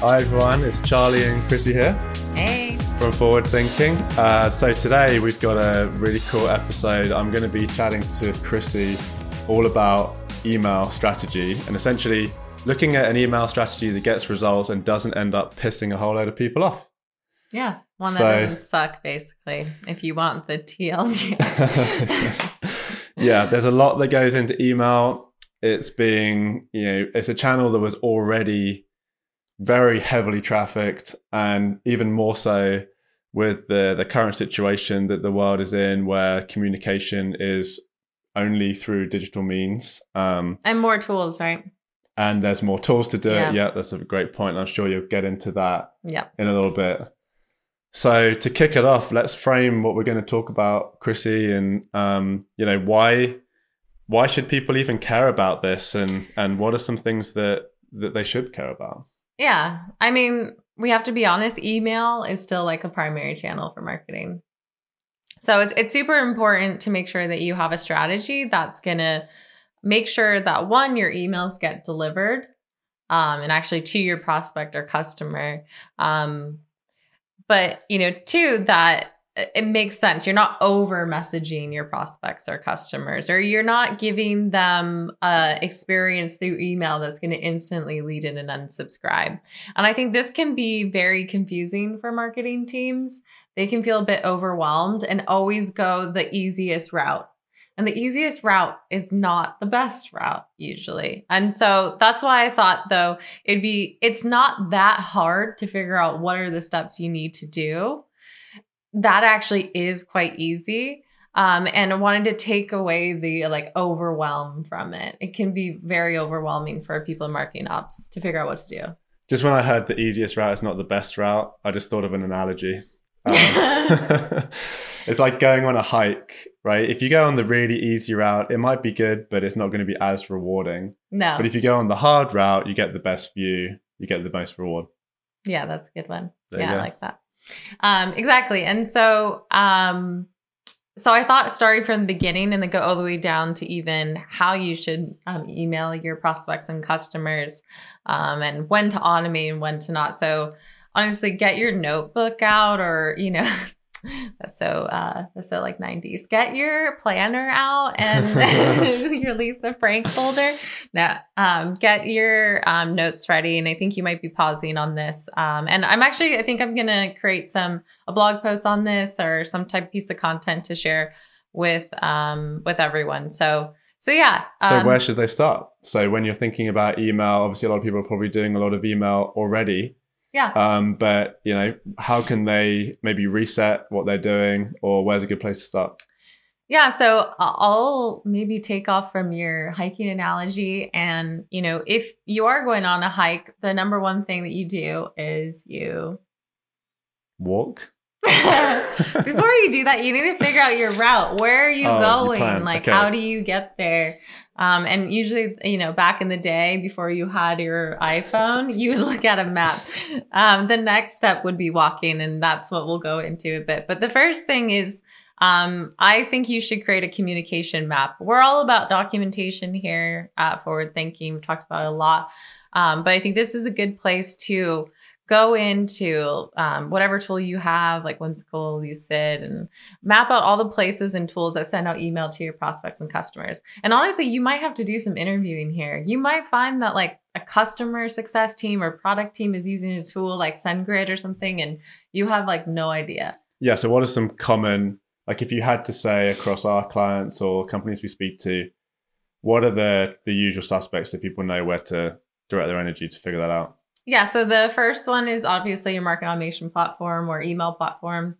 Hi everyone, it's Charlie and Chrissy here Hey. from Forward Thinking. Uh, so today we've got a really cool episode. I'm going to be chatting to Chrissy all about email strategy and essentially looking at an email strategy that gets results and doesn't end up pissing a whole load of people off. Yeah. One that So- doesn't suck, basically, if you want the TLG. yeah, there's a lot that goes into email. It's being, you know, it's a channel that was already very heavily trafficked and even more so with the the current situation that the world is in where communication is only through digital means. Um, and more tools, right? and there's more tools to do Yeah. it. Yeah, that's a great point. I'm sure you'll get into that Yep. in a little bit. So to kick it off, let's frame what we're going to talk about, Chrissy, and um, you know why why should people even care about this, and and what are some things that that they should care about? Yeah. I mean, we have to be honest, email is still like a primary channel for marketing. So it's it's super important to make sure that you have a strategy that's gonna make sure that one, your emails get delivered, um, and actually to your prospect or customer. Um, but you know, two, that it makes sense. You're not over messaging your prospects or customers, or you're not giving them a experience through email that's going to instantly lead in and unsubscribe. And I think this can be very confusing for marketing teams. They can feel a bit overwhelmed and always go the easiest route. And the easiest route is not the best route usually. And so that's why I thought though it'd be it's not that hard to figure out what are the steps you need to do. That actually is quite easy. Um, and I wanted to take away the like overwhelm from it. It can be very overwhelming for people in marketing ops to figure out what to do. Just when I heard the easiest route is not the best route, I just thought of an analogy. Um, it's like going on a hike, right? If you go on the really easy route, it might be good, but it's not going to be as rewarding. No. But if you go on the hard route, you get the best view, you get the most reward. Yeah, that's a good one. There yeah, I like that. Um, exactly. And so, um, so I thought starting from the beginning and then go all the way down to even how you should um, email your prospects and customers, um, and when to automate and when to not. So honestly, get your notebook out, or you know. That's so uh that's so like 90s. Get your planner out and your Lisa Frank folder. No, um, get your um, notes ready, and I think you might be pausing on this. Um, and I'm actually, I think I'm gonna create some a blog post on this or some type piece of content to share with um, with everyone. So, so yeah. So um, where should they start? So when you're thinking about email, obviously a lot of people are probably doing a lot of email already. Yeah. Um, but you know, how can they maybe reset what they're doing, or where's a good place to start? Yeah, so I- I'll maybe take off from your hiking analogy. And, you know, if you are going on a hike, the number one thing that you do is you Walk. Before you do that, you need to figure out your route. Where are you Oh, going? Like, Okay. how do you get there? Um, and usually, you know, back in the day before you had your iPhone, you would look at a map. Um, the next step would be walking, and that's what we'll go into a bit. But the first thing is, um, I think you should create a communication map. We're all about documentation here at Forward Thinking. We've talked about a lot. Um, but I think this is a good place to go into um, whatever tool you have, like Whimsical, Lucid, and map out all the places and tools that send out email to your prospects and customers. And honestly, you might have to do some interviewing here. You might find that like a customer success team or product team is using a tool like SendGrid or something, and you have like no idea. Yeah. So what are some common, like, if you had to say across our clients or companies we speak to, what are the the usual suspects that people know where to direct their energy to figure that out? Yeah, so the first one is obviously your market automation platform or email platform.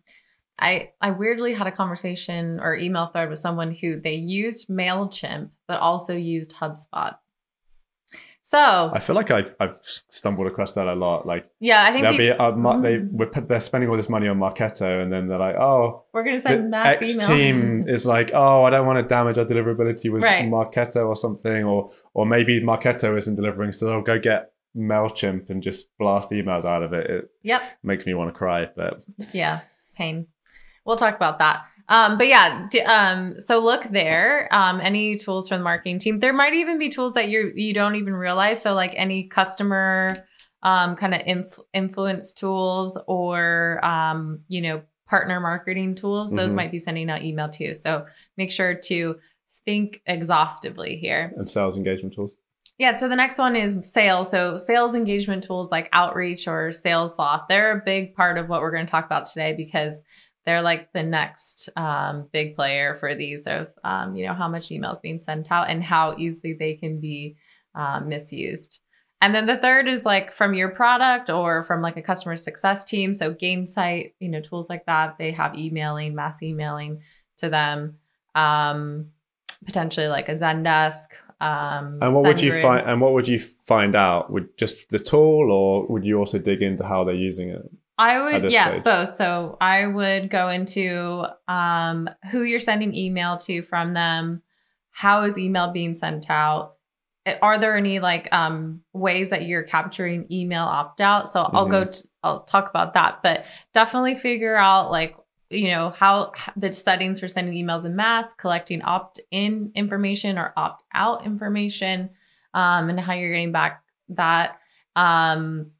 I I weirdly had a conversation or email thread with someone who they used Mailchimp but also used HubSpot. So I feel like I've I've stumbled across that a lot. Like yeah, I think they'll be uh, mar- they Mm. we're, they're spending all this money on Marketo, and then they're like, oh, we're gonna send mass X email. team is like, oh, I don't want to damage our deliverability with Right. Marketo or something, or or maybe Marketo isn't delivering, so they'll go get Mailchimp and just blast emails out of it. It yep. makes me want to cry, but Yeah, pain. We'll talk about that. Um, but yeah, d- um, so look there. Um, any tools from the marketing team. There might even be tools that you you don't even realize. So like any customer um, kind of inf- influence tools or um, you know partner marketing tools, those Mhm. might be sending out email too. So make sure to think exhaustively here. And sales engagement tools. Yeah, so the next one is sales. So sales engagement tools like Outreach or Salesloft, they're a big part of what we're going to talk about today because they're like the next um, big player for these of um, you know how much emails being sent out and how easily they can be uh, misused. And then the third is like from your product or from like a customer success team. So Gainsight, you know, tools like that, they have emailing, mass emailing to them. Um, potentially like a Zendesk. Um, And what would you SendGrid. find? And what would you find out? Would just the tool, or would you also dig into how they're using it? I would, yeah, stage? both. So I would go into um, who you're sending email to from them. How is email being sent out? Eh, Are there any like um, ways that you're capturing email opt out? So I'll go. Mhm. To, I'll talk about that, but definitely figure out like you know how the settings for sending emails in mass, collecting opt in information or opt out information, um, and how you're getting back that. Um,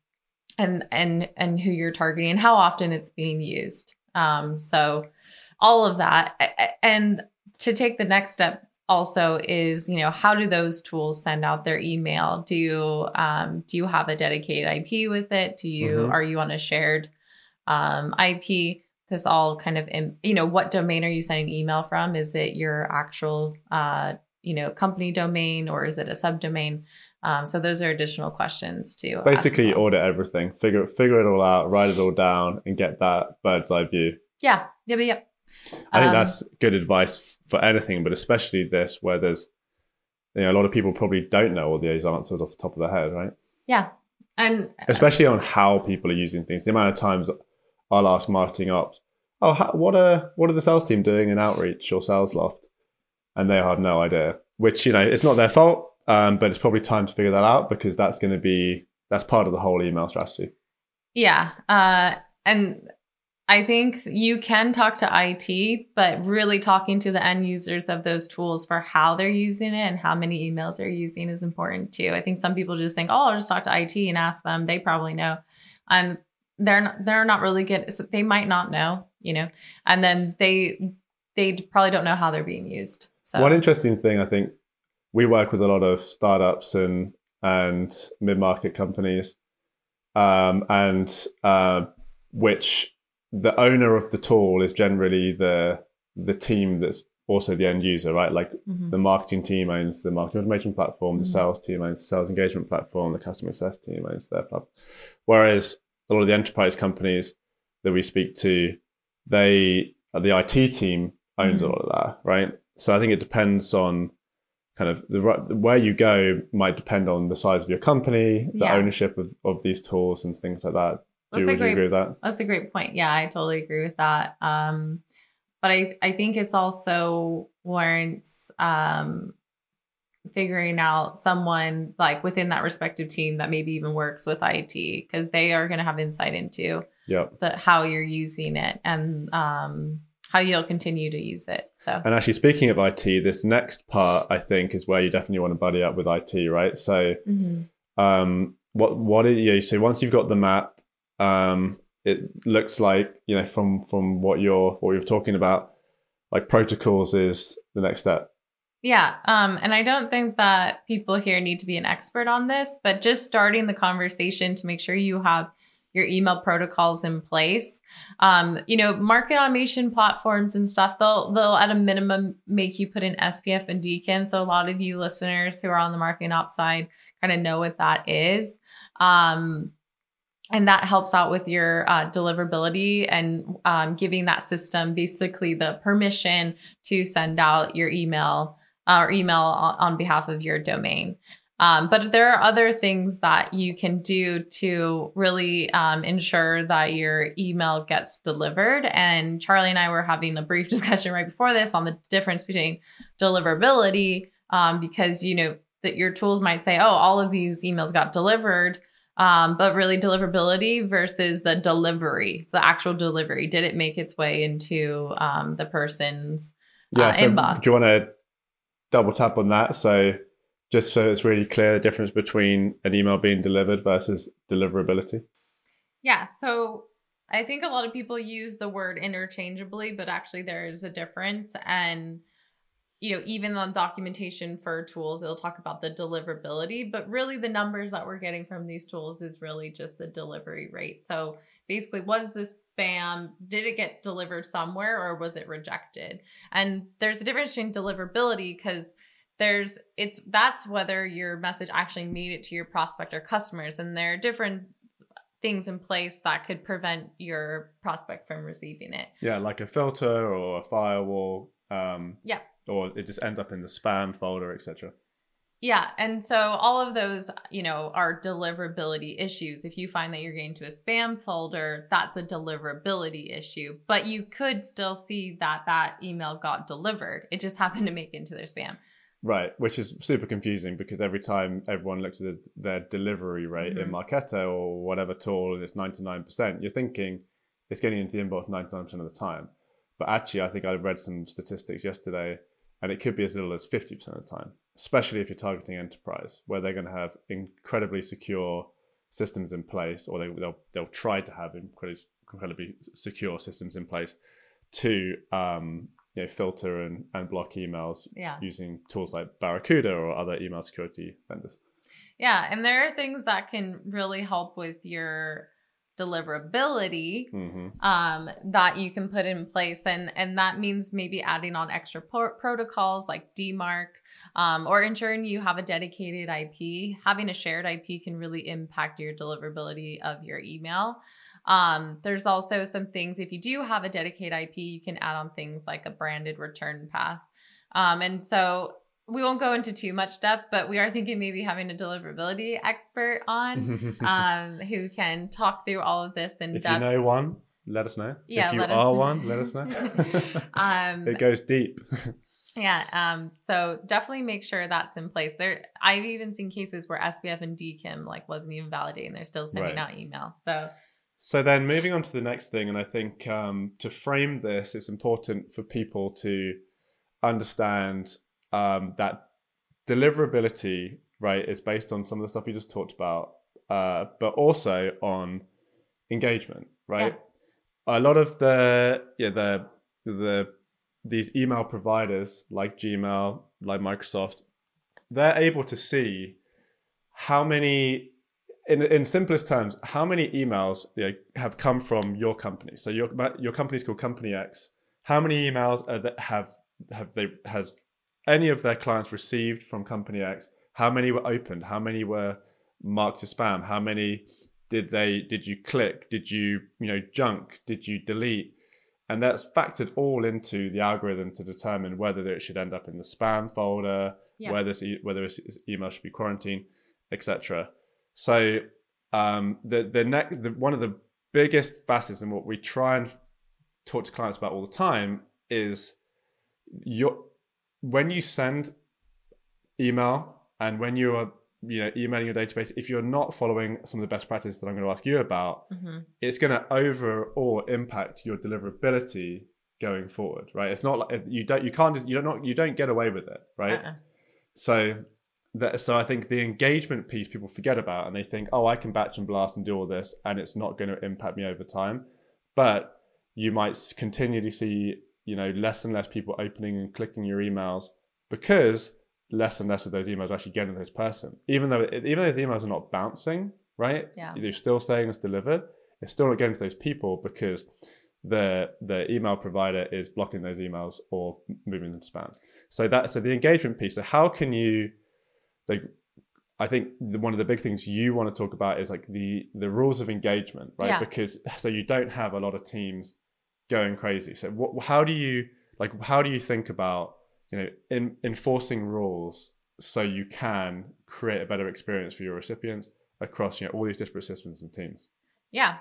and and and who you're targeting and how often it's being used um so all of that and to take the next step also is you know how do those tools send out their email do you um do you have a dedicated ip with it do you Mhm. are you on a shared um ip this all kind of in, you know what domain are you sending email from is it your actual uh you know company domain or is it a subdomain um, so those are additional questions to ask as Basically, well. audit everything, figure figure it all out, write it all down, and get that bird's eye view. Yeah. Yep. Yep. I think Um, that's good advice for anything, but especially this, where there's you know a lot of people probably don't know all those answers off the top of their head, right? Yeah. And Especially on how people are using things. The amount of times I'll ask marketing ops, "Oh, how, what are what are the sales team doing in outreach or Salesloft?" And they have no idea. Which you know, it's not their fault, um, but it's probably time to figure that out because that's going to be that's part of the whole email strategy. yeah. Uh, and I think you can talk to IT, but really talking to the end users of those tools for how they're using it and how many emails they're using is important too. I think some people just think, "Oh, I'll just talk to IT and ask them; they probably know," and they're not, they're not really good. so They might not know, you know, and then they they probably don't know how they're being used. So One interesting thing, I think, we work with a lot of startups and and mid market companies, um, and uh, which the owner of the tool is generally the the team that's also the end user, right? Like Mhm. the marketing team owns the marketing automation platform, the Mhm. sales team owns the sales engagement platform, the customer success team owns their platform. Whereas a lot of the enterprise companies that we speak to, they the IT team owns Mhm. a lot of that, right? So I think it depends on kind of the right- where you go might depend on the size of your company, the Yeah. ownership of, of these tools and things like that. Do That's a would you great- agree with that? That's a great point. Yeah, I totally agree with that. Um, but I, I think it's also warrants um, figuring out someone like within that respective team that maybe even works with IT because they are going to have insight into Yeah. the how you're using it and um, how you'll continue to use it. So And actually, speaking of IT, this next part I think is where you definitely want to buddy up with IT, right? So, Mhm. um, what what are you? So once you've got the map, um, it looks like you know from from what you're what you're talking about, like protocols is the next step. Yeah. Um, and I don't think that people here need to be an expert on this, but just starting the conversation to make sure you have your email protocols in place. Um, you know, market automation platforms and stuff, they'll they'll at a minimum make you put in SPF and DKIM. So a lot of you listeners who are on the marketing ops side kind of know what that is. Um, and that helps out with your uh, deliverability and um, giving that system basically the permission to send out your email uh, or email on, on behalf of your domain. Um, but there are other things that you can do to really um, ensure that your email gets delivered. And Charlie and I were having a brief discussion right before this on the difference between deliverability, um, because you know that your tools might say, "Oh, all of these emails got delivered," um, but really deliverability versus the delivery, the actual delivery. Did it make its way into um, the person's Yeah. Uh, so inbox. do you want to double tap on that? So just so it's really clear the difference between an email being delivered versus deliverability? Yeah. So I think a lot of people use the word interchangeably, but actually there is a difference. And, you know, even on documentation for tools, it'll talk about the deliverability, but really the numbers that we're getting from these tools is really just the delivery rate. So basically, was this spam, did it get delivered somewhere or was it rejected? And there's a difference between deliverability because there's it's that's whether your message actually made it to your prospect or customers and there are different things in place that could prevent your prospect from receiving it. Yeah, like a filter or a firewall. Um, yeah. Or it just ends up in the spam folder, etc. Yeah, and so all of those, you know, are deliverability issues. If you find that you're getting to a spam folder, that's a deliverability issue. But you could still see that that email got delivered. It just happened to make it into their spam. Right, which is super confusing because every time everyone looks at their delivery rate mm-hmm. in Marketo or whatever tool and it's 99%, you're thinking it's getting into the inbox 99% of the time. But actually, I think I read some statistics yesterday and it could be as little as 50% of the time, especially if you're targeting enterprise, where they're going to have incredibly secure systems in place, or they, will they'll try to have incredibly, incredibly secure systems in place to um, you know, filter and, and block emails yeah. using tools like Barracuda or other email security vendors. Yeah, and there are things that can really help with your deliverability mm-hmm. um, that you can put in place and and that means maybe adding on extra pro- protocols like dmarc um, or ensuring you have a dedicated ip having a shared ip can really impact your deliverability of your email um, there's also some things, if you do have a dedicated IP, you can add on things like a branded return path. Um, and so we won't go into too much depth, but we are thinking maybe having a deliverability expert on um, who can talk through all of this in if depth. you know one, let us know. Yeah, if you are us one, let us know. um, it goes deep. yeah. Um, so definitely make sure that's in place. There, I've even seen cases where SPF and DKIM like wasn't even validating; they're still sending right. out email. So so then moving on to the next thing, and I think um, to frame this, it's important for people to understand um, that deliverability, right, is based on some of the stuff you just talked about, uh, but also on engagement, right? Yeah. A lot of the yeah the the these email providers like Gmail, like Microsoft, they're able to see how many in in simplest terms, how many emails you know, have come from your company? So your your company is called Company X. How many emails that have have they has any of their clients received from Company X? How many were opened? How many were marked as spam? How many did they did you click? Did you you know junk? Did you delete? And that's factored all into the algorithm to determine whether it should end up in the spam folder, yeah. whether this whether this email should be quarantined, etc. So um, the the next the, one of the biggest facets and what we try and talk to clients about all the time is your when you send email and when you are you know emailing your database if you're not following some of the best practices that i'm going to ask you about mm-hmm. it's going to overall impact your deliverability going forward right it's not like you don't you can't you don't you don't get away with it right uh-uh. so that so I think the engagement piece people forget about and they think, oh, I can batch and blast and do all this and it's not going to impact me over time. But you might continually see, you know, less and less people opening and clicking your emails because less and less of those emails are actually getting to this person. Even though even though those emails are not bouncing, right? Yeah. They're still saying it's delivered. It's still not getting to those people because the the email provider is blocking those emails or moving them to spam. So that so the engagement piece. So how can you like I think the, one of the big things you want to talk about is like the the rules of engagement, right? Yeah. Because so you don't have a lot of teams going crazy. So what, how do you like how do you think about you know in, enforcing rules so you can create a better experience for your recipients across you know all these disparate systems and teams? Yeah,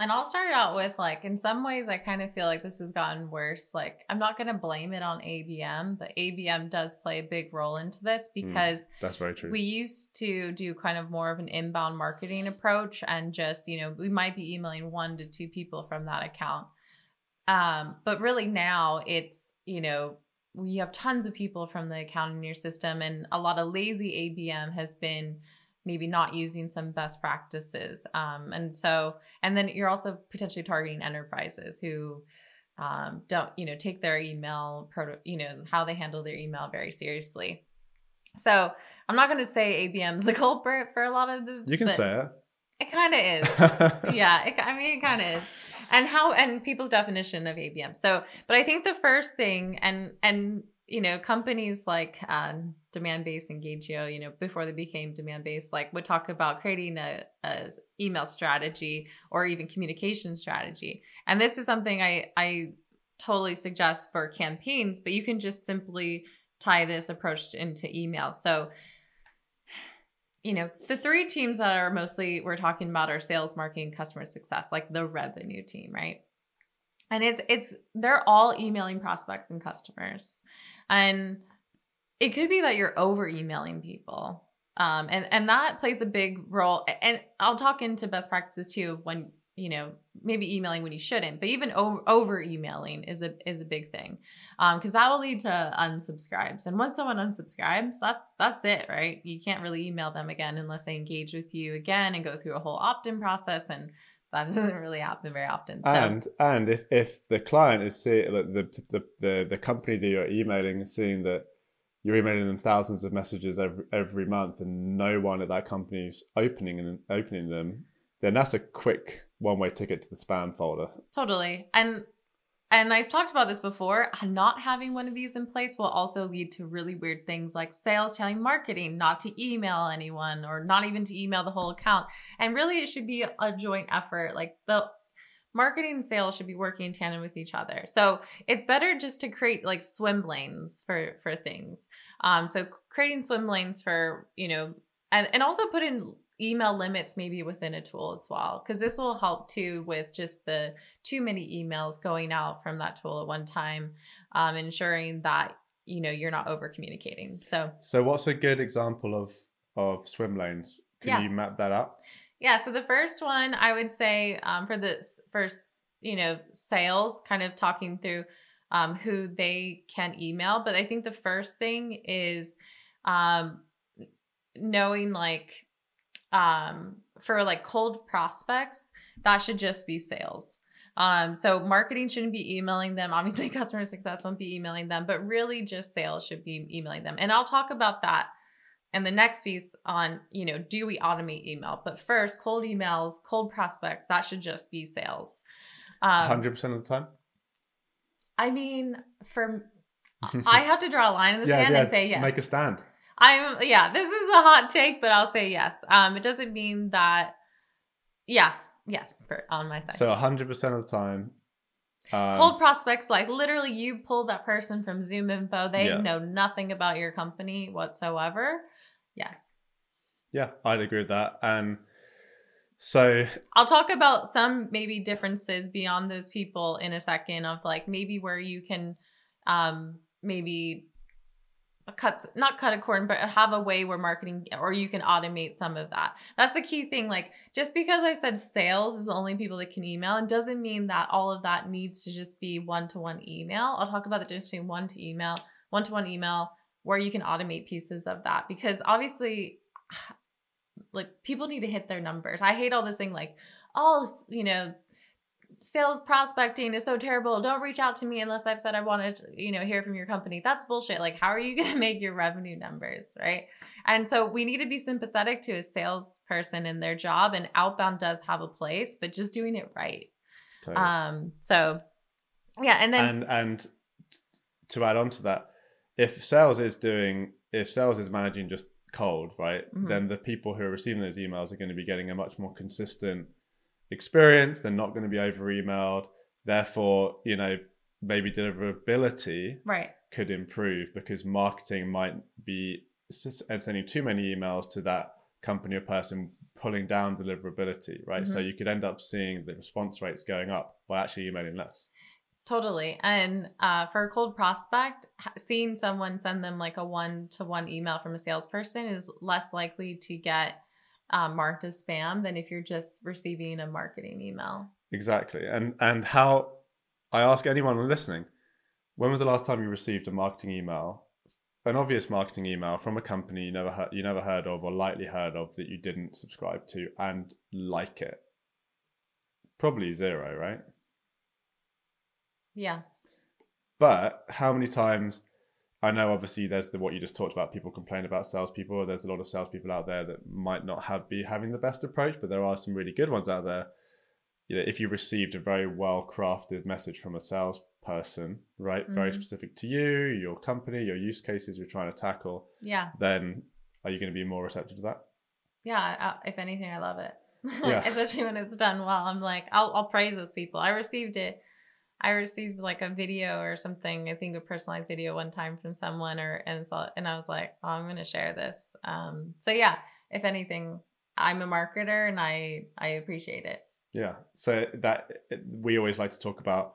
and I'll start out with like, in some ways, I kind of feel like this has gotten worse. Like, I'm not going to blame it on ABM, but ABM does play a big role into this hmm, because mm, that's very true. We used to do kind of more of an inbound marketing approach and just, you know, we might be emailing one to two people from that account. Um, but really now it's, you know, we have tons of people from the account in your system and a lot of lazy abm has been maybe not using some best practices. Um, and so and then you're also potentially targeting enterprises who um, don't you know take their email proto you know how they handle their email very seriously. So i'm not going to say abm's the culprit for a lot of the you can say it. it kind of is. Yeah it, i mean it kind of is and how and people's definition of abm so but i think the first thing and and you know companies like um, Demandbase and Engagio you know before they became Demandbase like would talk about creating a, a email strategy or even communication strategy. And this is something i i totally suggest for campaigns but you can just simply tie this approach into email. So you know the three teams that are mostly we're talking about are sales marketing customer success like the revenue team right? And it's it's they're all emailing prospects and customers. And it could be that you're over emailing people. Um, and and that plays a big role. And i'll talk into best practices too when you know maybe emailing when you shouldn't but even over, emailing is a is a big thing because um, that will lead to unsubscribes and once someone unsubscribes that's that's it right you can't really email them again unless they engage with you again and go through a whole opt-in process and that doesn't really happen very often so. and and if if the client is seeing like the, the the the company that you're emailing is seeing that you're emailing them thousands of messages every every month and no one at that company is opening and opening them then that's a quick one way ticket to the spam folder. Totally. And and I've talked about this before. Not having one of these in place will also lead to really weird things like sales telling marketing not to email anyone or not even to email the whole account. And really, it should be a joint effort. Like the marketing and sales should be working in tandem with each other. So it's better just to create like swim lanes for for things. Um, so creating swim lanes for you know, and and also put in email limits maybe within a tool as well because this will help too with just the too many emails going out from that tool at one time um, ensuring that you know you're not over communicating so so what's a good example of of swim lanes? Can yeah. you map that up? Yeah so the first one i would say um, for the first you know sales kind of talking through um, who they can email but i think the first thing is um, knowing like um, for like cold prospects, that should just be sales. Um, so marketing shouldn't be emailing them. Obviously, customer success won't be emailing them, but really just sales should be emailing them. And I'll talk about that and the next piece on, you know, do we automate email? But first, cold emails, cold prospects, that should just be sales. Um, 100% of the time? I mean, for I have to draw a line in the yeah, sand yeah, and say yes. Make a stand. I'm yeah, this is a hot take, but I'll say yes. Um, it doesn't mean that yeah, yes, for on my side. So hundred percent of the time. Um, Cold prospects, like literally you pull that person from ZoomInfo, they yeah. know nothing about your company whatsoever. Yes. Yeah, I'd agree with that. And so I'll talk about some maybe differences beyond those people in a second of like maybe where you can um maybe cuts not cut a cord but have a way where marketing or you can automate some of that. That's the key thing like just because i said sales is the only people that can email and doesn't mean that all of that needs to just be one-to-one email. I'll talk about the difference between one to email one-to-one email where you can automate pieces of that because obviously like people need to hit their numbers. I hate all this thing like oh, all you know sales prospecting is so terrible. Don't reach out to me unless I've said I wanted to, you know, hear from your company. That's bullshit. Like, how are you going to make your revenue numbers? Right. And so we need to be sympathetic to a salesperson in their job, and outbound does have a place, but just doing it right. Totally. Um, so yeah. And then, and, and to add on to that, if sales is doing, if sales is managing just cold, right, mm-hmm. then the people who are receiving those emails are going to be getting a much more consistent experience. They're not going to be over emailed. Therefore, you know, maybe deliverability right. could improve because marketing might be sending too many emails to that company or person pulling down deliverability, right? Mm-hmm. So you could end up seeing the response rates going up by actually emailing less. Totally. And uh, for a cold prospect, seeing someone send them like a one to one email from a salesperson is less likely to get um, marked as spam than if you're just receiving a marketing email. Exactly. And and how I ask anyone listening, When was the last time you received a marketing email, an obvious marketing email from a company you never heard, you never heard of or lightly heard of that you didn't subscribe to and like it? Probably zero, right? Yeah. But how many times? I know obviously there's the what you just talked about. People complain about salespeople. There's a lot of salespeople out there that might not have be having the best approach, but there are some really good ones out there. You know, if you received a very well crafted message from a salesperson, right, very Mhm. specific to you, your company, your use cases you're trying to tackle, Yeah. then are you going to be more receptive to that? Yeah. If anything, I love it. Yeah. Especially when it's done well. I'm like, I'll, I'll praise those people. I received it. I received like a video or something. I think a personalized video one time from someone, or and so and I was like, oh, I'm gonna share this. Um, so yeah, if anything, I'm a marketer and I I appreciate it. Yeah. So that we always like to talk about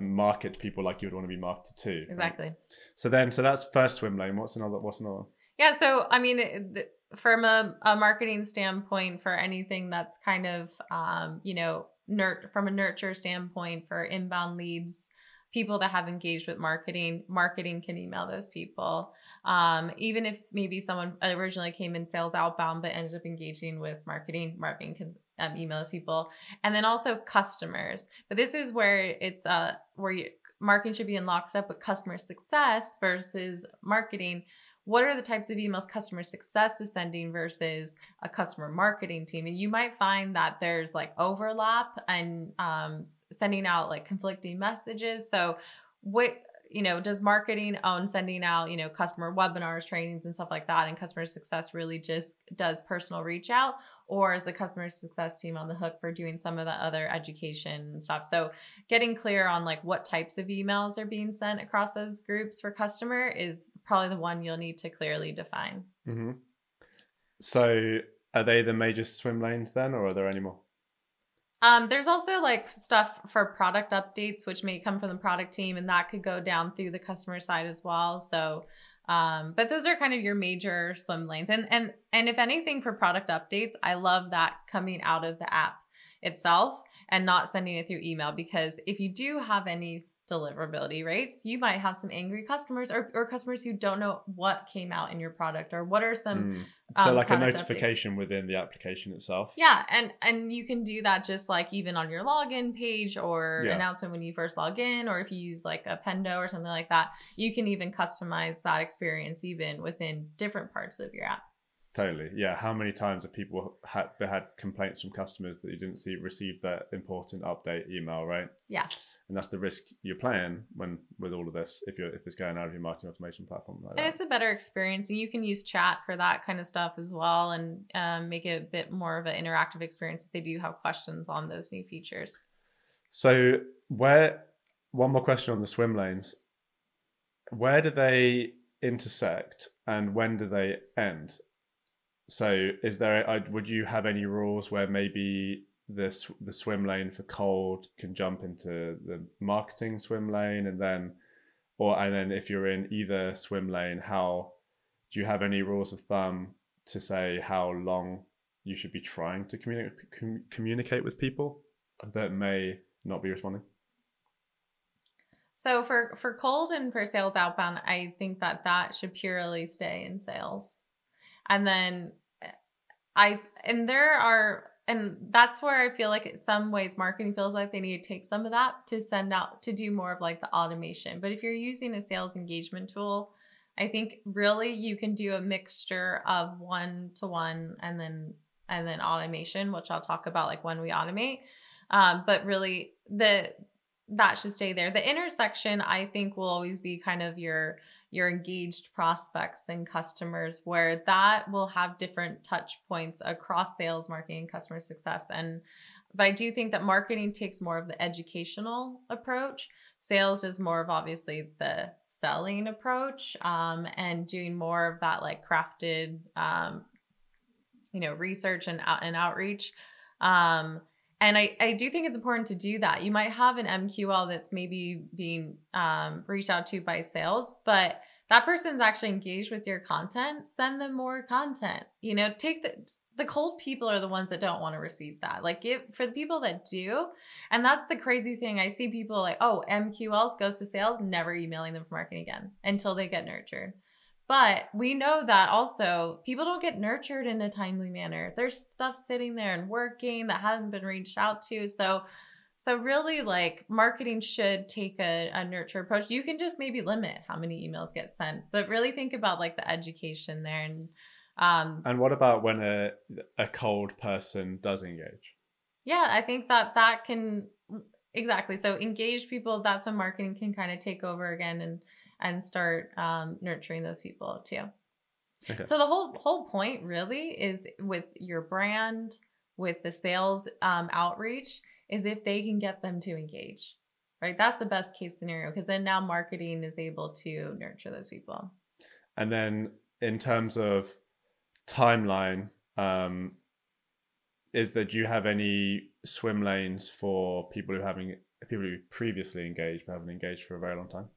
market people like you would want to be marketed to. right? Exactly. So then, so that's first swim lane. What's another? What's another? Yeah. So, I mean, it- from a, a marketing standpoint, for anything that's kind of, um, you know, nurt from a nurture standpoint for inbound leads, people that have engaged with marketing, marketing can email those people. Um, even if maybe someone originally came in sales outbound but ended up engaging with marketing, marketing can um, email those people, and then also customers. But this is where it's uh where you, marketing should be in lockstep with customer success versus marketing what are the types of emails customer success is sending versus a customer marketing team? And you might find that there's like overlap and um, sending out like conflicting messages. So what you know does marketing own sending out you know customer webinars trainings and stuff like that and customer success really just does personal reach out or is the customer success team on the hook for doing some of the other education stuff so getting clear on like what types of emails are being sent across those groups for customer is probably the one you'll need to clearly define. hmm So are they the major swim lanes then, or are there any more? Um, there's also like stuff for product updates, which may come from the product team, and that could go down through the customer side as well. So, um, but those are kind of your major swim lanes. And and and if anything for product updates, I love that coming out of the app itself and not sending it through email because if you do have any deliverability rates, you might have some angry customers or, or customers who don't know what came out in your product or what are some Mm. So um, like a notification within the application itself. yeah, and and you can do that just like even on your login page or Yeah. announcement when you first log in, or if you use like a Pendo or something like that, you can even customize that experience even within different parts of your app. Totally. Yeah. How many times have people had had complaints from customers that you didn't see receive that important update email, right? Yeah. And that's the risk you're playing when with all of this if you're if it's going out of your marketing automation platform like And that. it's a better experience, you can use chat for that kind of stuff as well, and um, make it a bit more of an interactive experience if they do have questions on those new features. So where one more question on the swim lanes. Where do they intersect and when do they end? So is there would you have any rules where maybe the the swim lane for cold can jump into the marketing swim lane and then or and then if you're in either swim lane how do you have any rules of thumb to say how long you should be trying to communicate com- communicate with people that may not be responding. So for for cold and for sales outbound, I think that that should purely stay in sales. And then I and there are and that's where I feel like in some ways marketing feels like they need to take some of that to send out to do more of like the automation. But if you're using a sales engagement tool, I think really you can do a mixture of one to one and then and then automation, which I'll talk about like when we automate. Um, but really the that should stay there. The intersection, I think, will always be kind of your your engaged prospects and customers, where that will have different touch points across sales, marketing, and customer success. And but I do think that marketing takes more of the educational approach. Sales is more of obviously the selling approach, um, and doing more of that like crafted, um, you know, research and out and outreach. Um, and I, I do think it's important to do that. You might have an MQL that's maybe being um, reached out to by sales, but that person's actually engaged with your content. Send them more content. You know, take the the cold people are the ones that don't want to receive that. Like give for the people that do, and that's the crazy thing. I see people like, oh, MQLs goes to sales, never emailing them for marketing again until they get nurtured. But we know that also people don't get nurtured in a timely manner. There's stuff sitting there and working that hasn't been reached out to. So so really like marketing should take a, a nurture approach. You can just maybe limit how many emails get sent, but really think about like the education there and um And what about when a a cold person does engage? yeah, I think that that can exactly. So engage people, that's when marketing can kind of take over again and and start um nurturing those people too. Okay. So the whole whole point really is with your brand, with the sales um, outreach, is if they can get them to engage, right? That's the best case scenario because then now marketing is able to nurture those people. And then in terms of timeline, um, is that do you have any swim lanes for people who having people who previously engaged but haven't engaged for a very long time?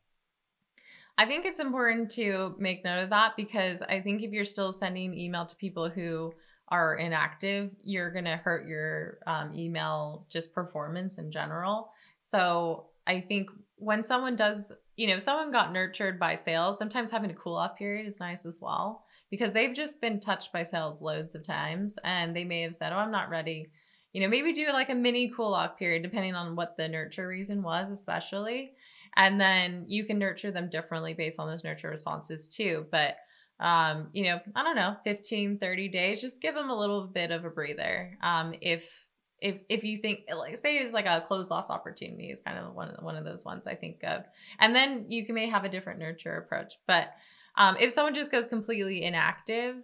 I think it's important to make note of that because I think if you're still sending email to people who are inactive, you're going to hurt your um, email just performance in general. So I think when someone does, you know, if someone got nurtured by sales, sometimes having a cool off period is nice as well because they've just been touched by sales loads of times and they may have said, Oh, I'm not ready. You know, maybe do like a mini cool off period depending on what the nurture reason was, especially. And then you can nurture them differently based on those nurture responses too. But um, you know, I don't know, 15, 30 days, just give them a little bit of a breather. Um, if if if you think like say it's like a closed loss opportunity is kind of one of the, one of those ones I think of. And then you can may have a different nurture approach. But um, if someone just goes completely inactive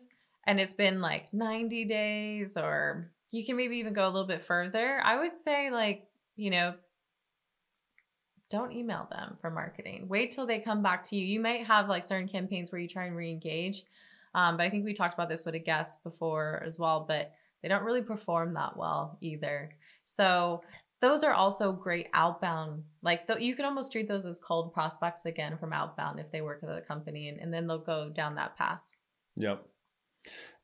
and it's been like 90 days or you can maybe even go a little bit further, I would say like, you know, don't email them for marketing. Wait till they come back to you. You might have like certain campaigns where you try and re-engage. Um, but I think we talked about this with a guest before as well, but they don't really perform that well either. So those are also great outbound. Like th- you can almost treat those as cold prospects again from outbound if they work at a company, and, and then they'll go down that path. Yep.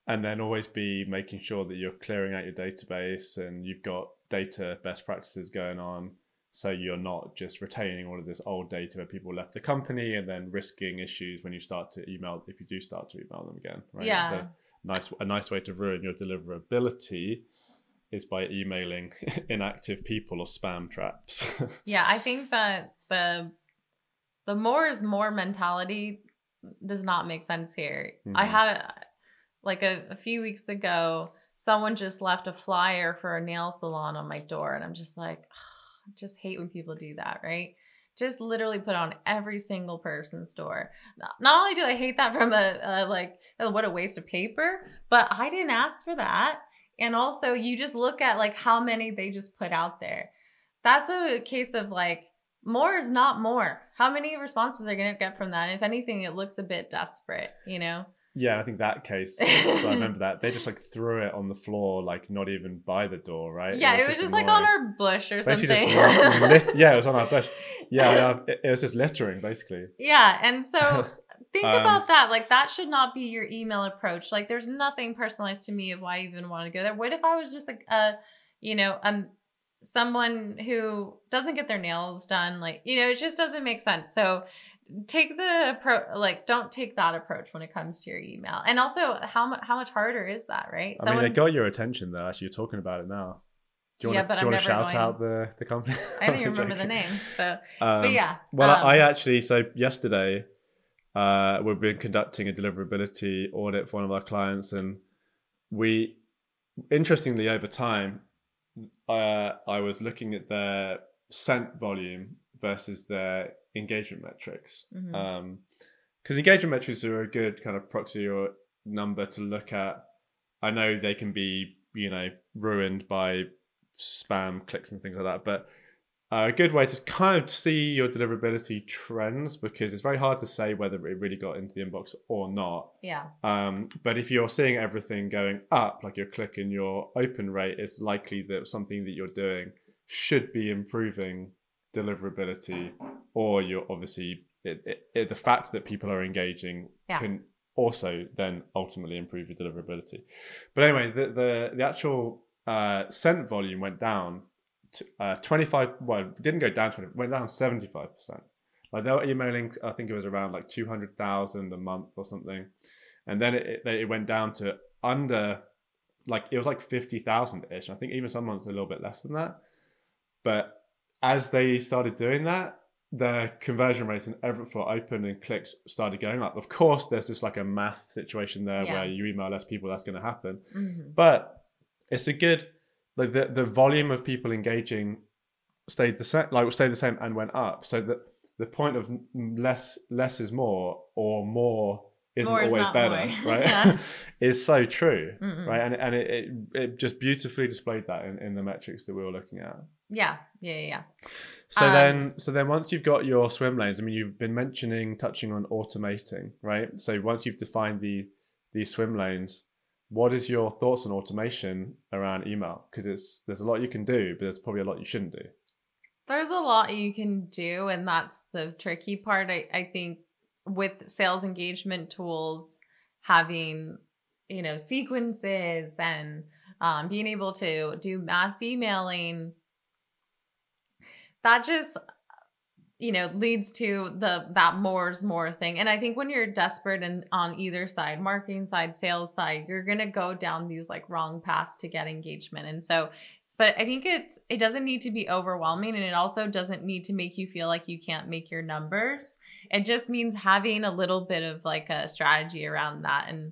And then always be making sure that you're clearing out your database and you've got data best practices going on. So you're not just retaining all of this old data where people left the company and then risking issues when you start to email if you do start to email them again. Right. Yeah. The nice a nice way to ruin your deliverability is by emailing inactive people or spam traps. yeah, I think that the the more is more mentality does not make sense here. Mm-hmm. I had a, like a, a few weeks ago, someone just left a flyer for a nail salon on my door, and I'm just like, I just hate when people do that, right? Just literally put on every single person's door. Not only do I hate that from a, a like what a waste of paper, but I didn't ask for that. And also, you just look at like how many they just put out there. That's a case of like more is not more. How many responses are going to get from that? If anything, it looks a bit desperate, you know? Yeah, I think that case. so I remember that they just like threw it on the floor, like not even by the door, right? Yeah, it was, it was just, just like on our bush or something. Lit- yeah, it was on our bush. Yeah, yeah it, it, was just littering, basically. Yeah, and so think um, about that. Like that should not be your email approach. Like there's nothing personalized to me of why I even want to go there. What if I was just like a, you know, um, someone who doesn't get their nails done? Like you know, it just doesn't make sense. So take the approach like don't take that approach when it comes to your email. And also how much how much harder is that right? I Someone, mean it got your attention though actually you're talking about it now. Do you yeah, want to, do you shout going... out the, the company? I don't even remember the name so um, but yeah well um, I, I actually so yesterday uh we've been conducting a deliverability audit for one of our clients and we interestingly over time uh, i was looking at their sent volume versus their engagement metrics. Because mm-hmm. um, engagement metrics are a good kind of proxy or number to look at. I know they can be, you know, ruined by spam clicks and things like that, but uh, a good way to kind of see your deliverability trends because it's very hard to say whether it really got into the inbox or not. Yeah. Um, but if you're seeing everything going up, like your click and your open rate, it's likely that something that you're doing should be improving deliverability or you're obviously it, it, it, the fact that people are engaging yeah. can also then ultimately improve your deliverability. But anyway, the the, the actual uh, sent volume went down to uh, 25 well it didn't go down 20 went down 75% like they were emailing i think it was around like 200000 a month or something and then it, it, it went down to under like it was like 50000 ish i think even some months a little bit less than that but as they started doing that the conversion rates and every for open and clicks started going up of course there's just like a math situation there Yeah. where you email less people that's going to happen Mhm. but it's a good like the the volume of people engaging stayed the same like stayed the same and went up so that the point of less less is more or more isn't More is always better more. right Yeah. Is so true Mm-mm. right and, and it, it it just beautifully displayed that in, in the metrics that we were looking at Yeah, yeah, yeah, yeah. so Um, then so then once you've got your swim lanes i mean you've been mentioning touching on automating right so once you've defined the these swim lanes what is your thoughts on automation around email because it's there's a lot you can do but there's probably a lot you shouldn't do There's a lot you can do, and that's the tricky part. I, I think with sales engagement tools, having you know sequences and um, being able to do mass emailing, that just you know leads to the that more's more thing. And I think when you're desperate and on either side, marketing side, sales side, you're gonna go down these like wrong paths to get engagement. And so but I think it's it doesn't need to be overwhelming and it also doesn't need to make you feel like you can't make your numbers. It just means having a little bit of like a strategy around that and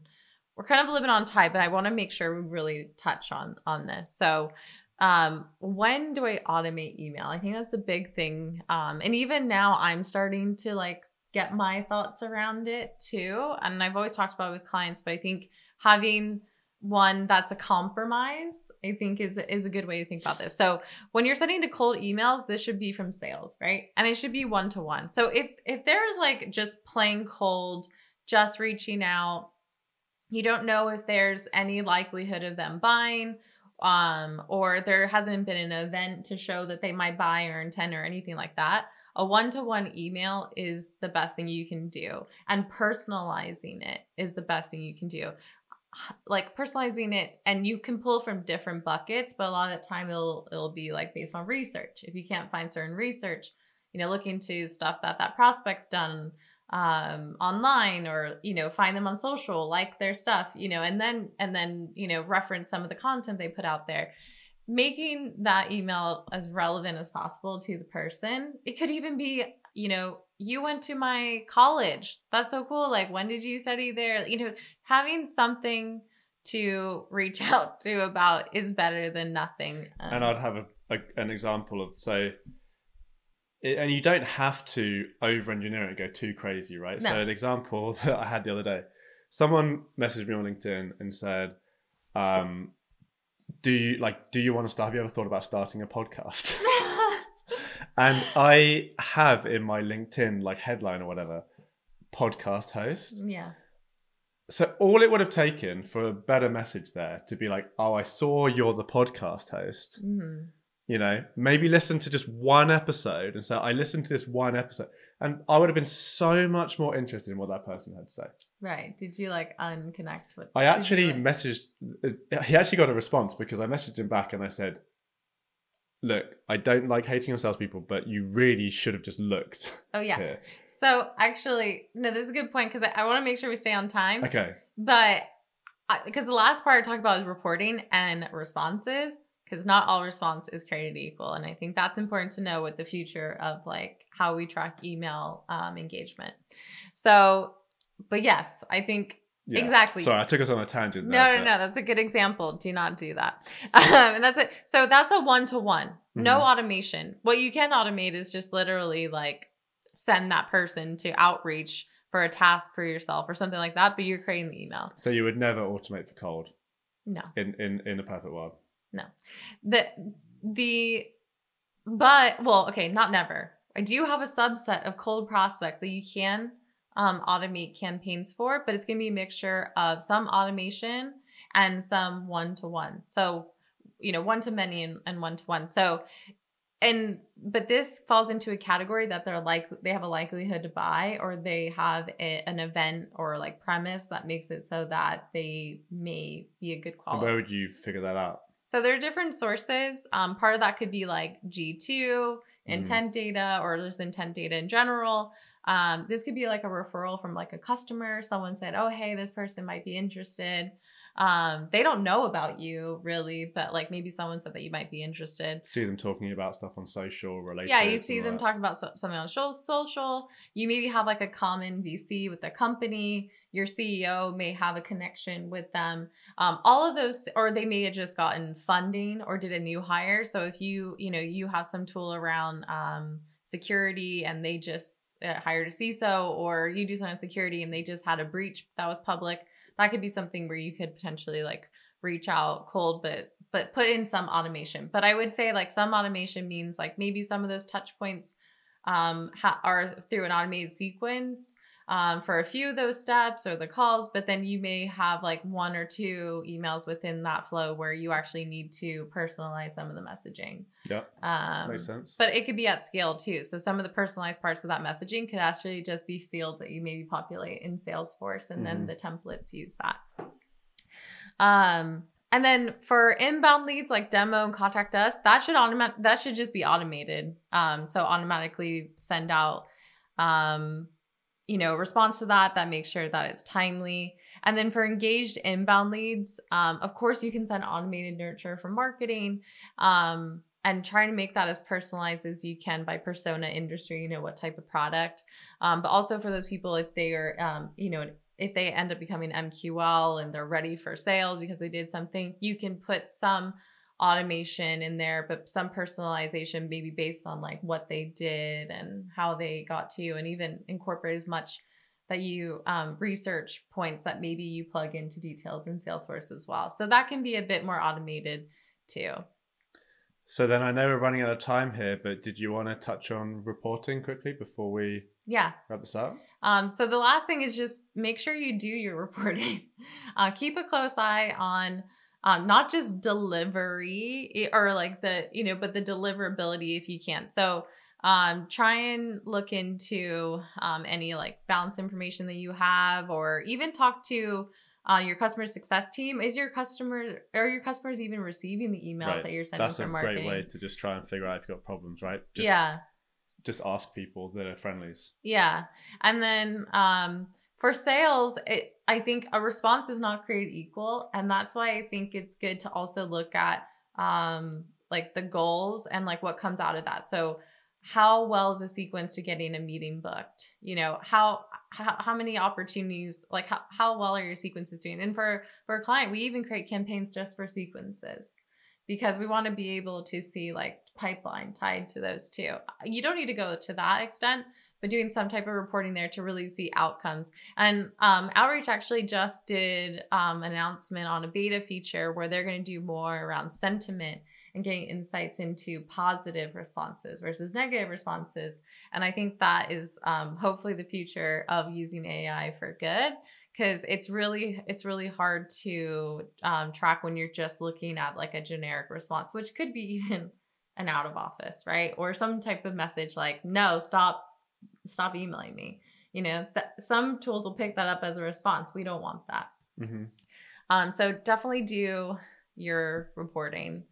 we're kind of living on time, but I want to make sure we really touch on on this. So um when do I automate email? I think that's a big thing. Um and even now I'm starting to like get my thoughts around it too. And I've always talked about it with clients, but I think having one that's a compromise i think is is a good way to think about this so when you're sending to cold emails this should be from sales right and it should be one to one so if if there's like just plain cold just reaching out you don't know if there's any likelihood of them buying um or there hasn't been an event to show that they might buy or intend or anything like that. A one-to-one email is the best thing you can do and personalizing it is the best thing you can do. Like personalizing it and you can pull from different buckets but a lot of the time it'll it'll be like based on research. If you can't find certain research you know look into stuff that that prospect's done um online or you know find them on social like their stuff you know and then and then you know reference some of the content they put out there. Making that email as relevant as possible to the person. It could even be you know you went to my college. That's so cool. Like when did you study there? You know having something to reach out to about is better than nothing. Um, and I'd have a, a, an example of say, and you don't have to over engineer it and go too crazy, right? So an example that I had the other day, someone messaged me on LinkedIn and said, um, "Do you like? Do you want to start? Have you ever thought about starting a podcast?" and I have in my LinkedIn like headline or whatever, podcast host. yeah So all it would have taken for a better message there to be like, "Oh, I saw you're the podcast host." Mhm. You know maybe listen to just one episode and say i listened to this one episode. And i would have been so much more interested in what that person had to say. Right. Did you like unconnect with i actually like- messaged uh, he actually got a response because i messaged him back and i said look i don't like hating on salespeople but you really should have just looked oh yeah. here. So actually no this is a good point because i, I want to make sure we stay on time. Okay. But because the last part I talked about is reporting and responses, because not all response is created equal, and I think that's important to know with the future of like how we track email um, engagement. So, but yes, I think yeah. Exactly. sorry i took us on a tangent no, there, no, no. That's a good example. Do not do that. Um, and that's it. So that's a one to one. No Mhm. automation. What you can automate is just literally like send that person to outreach for a task for yourself or something like that. But you're creating the email. so you would never automate for cold No. in in in a perfect world The the but well, okay, not never. I do have a subset of cold prospects that you can um, automate campaigns for, but it's gonna be a mixture of some automation and some one to one. So, you know, one to many and, and one to one. So and but this falls into a category that they're like they have a likelihood to buy or they have a, an event or like premise that makes it so that they may be a good quality where would you figure that out? So there are different sources. Um, part of that could be like g2 intent data or just intent data in general. Um, this could be like a referral from like a customer. Someone said oh hey this person might be interested um, they don't know about you really but like maybe someone said that you might be interested See them talking about stuff on social related. yeah, you see them talking about something on social. You maybe have like a common VC with the company. Your CEO may have a connection with them. Um, all of those, or they may have just gotten funding or did a new hire. So if you, you know, you have some tool around um, security and they just uh, hired a CISO, or you do something on security and they just had a breach that was public, that could be something where you could potentially like reach out cold, but but put in some automation. But I would say like some automation means like maybe some of those touch points um, ha- are through an automated sequence um, for a few of those steps or the calls, but then you may have like one or two emails within that flow where you actually need to personalize some of the messaging. Yeah, Um, makes sense. but it could be at scale too. So some of the personalized parts of that messaging could actually just be fields that you maybe populate in Salesforce and then Mhm. the templates use that. Um and then for inbound leads like demo and contact us, that should automatic that should just be automated. Um so automatically send out um you know, response to that that makes sure that it's timely. And then for engaged inbound leads, um, of course you can send automated nurture for marketing. Um, and trying to make that as personalized as you can by persona industry you know what type of product um, but also for those people if they are um, you know if they end up becoming mql and they're ready for sales because they did something you can put some automation in there but some personalization maybe based on like what they did and how they got to you and even incorporate as much that you um, research points that maybe you plug into details in salesforce as well so that can be a bit more automated too So then I know we're running out of time here, but did you want to touch on reporting quickly before we yeah wrap this up? Um, so the last thing is just make sure you do your reporting. Uh, keep a close eye on um, not just delivery eh, or like the you know, but the deliverability if you can. So um, try and look into um, any like balance information that you have, or even talk to uh, your customer success team. Is your customer are your customers even receiving the emails Right. that you're sending That's for a marketing? great way to just try and figure out if you've got problems, right? Just, yeah. Just ask people that are friendlies. Yeah. And then um, for sales, it, I think a response is not created equal. And that's why I think it's good to also look at um, like the goals and like what comes out of that. So how well is a sequence to getting a meeting booked? You know, how how, how many opportunities, like how, how well are your sequences doing? And for for a client, we even create campaigns just for sequences because we want to be able to see like pipeline tied to those too. You don't need to go to that extent, but doing some type of reporting there to really see outcomes. And um, Outreach actually just did um, an announcement on a beta feature where they're going to do more around sentiment and getting insights into positive responses versus negative responses. And I think that is um, hopefully the future of using AI for good because it's really it's really hard to um, track when you're just looking at like a generic response, which could be even an out of office, right? Or some type of message like, no, stop stop emailing me. You know, that some tools will pick that up as a response. We don't want that. hmm Um, so definitely do your reporting.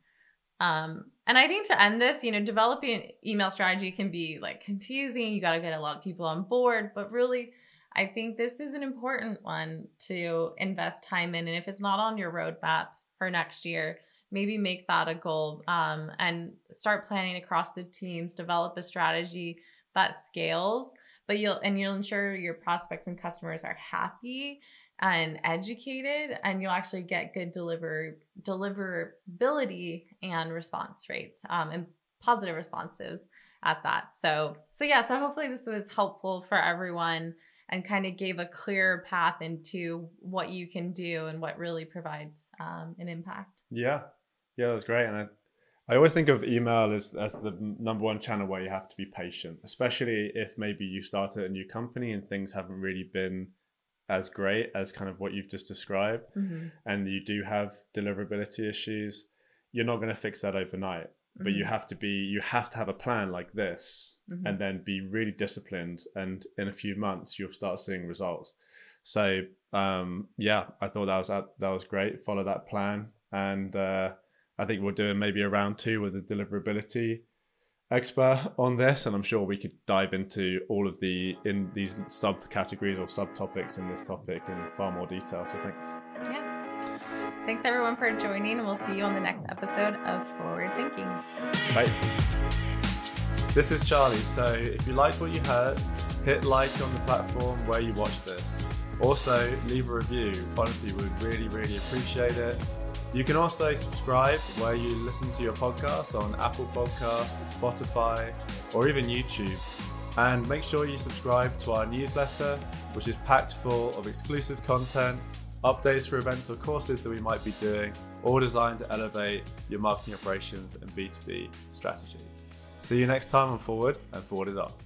Um, and I think to end this, you know, developing an email strategy can be like confusing. You got to get a lot of people on board, but really, I think this is an important one to invest time in. And if it's not on your roadmap for next year, maybe make that a goal um, and start planning across the teams, develop a strategy that scales, but you'll and you'll ensure your prospects and customers are happy and educated and you'll actually get good deliver deliverability and response rates um, and positive responses at that so so yeah so hopefully this was helpful for everyone and kind of gave a clear path into what you can do and what really provides um, an impact Yeah, yeah, that's great. And I, always think of email as as the number one channel where you have to be patient, especially if maybe you start at a new company and things haven't really been as great as kind of what you've just described, mm-hmm. and you do have deliverability issues. You're not going to fix that overnight. but you have to be you have to have a plan like this Mhm. and then be really disciplined and in a few months you'll start seeing results so um yeah i thought that was that, that was great follow that plan and uh i think we're doing maybe a round two with a deliverability expert on this and i'm sure we could dive into all of the in these subcategories or subtopics in this topic in far more detail so thanks Yeah. Thanks everyone for joining, and we'll see you on the next episode of Forward Thinking. Bye. This is Charlie. So if you liked what you heard, hit like on the platform where you watch this. Also, leave a review. Honestly, we'd really, really appreciate it. You can also subscribe where you listen to your podcasts on Apple Podcasts, Spotify, or even YouTube. And make sure you subscribe to our newsletter, which is packed full of exclusive content, updates for events or courses that we might be doing, all designed to elevate your marketing operations and B2B strategy. See you next time on Forward and Forward it up.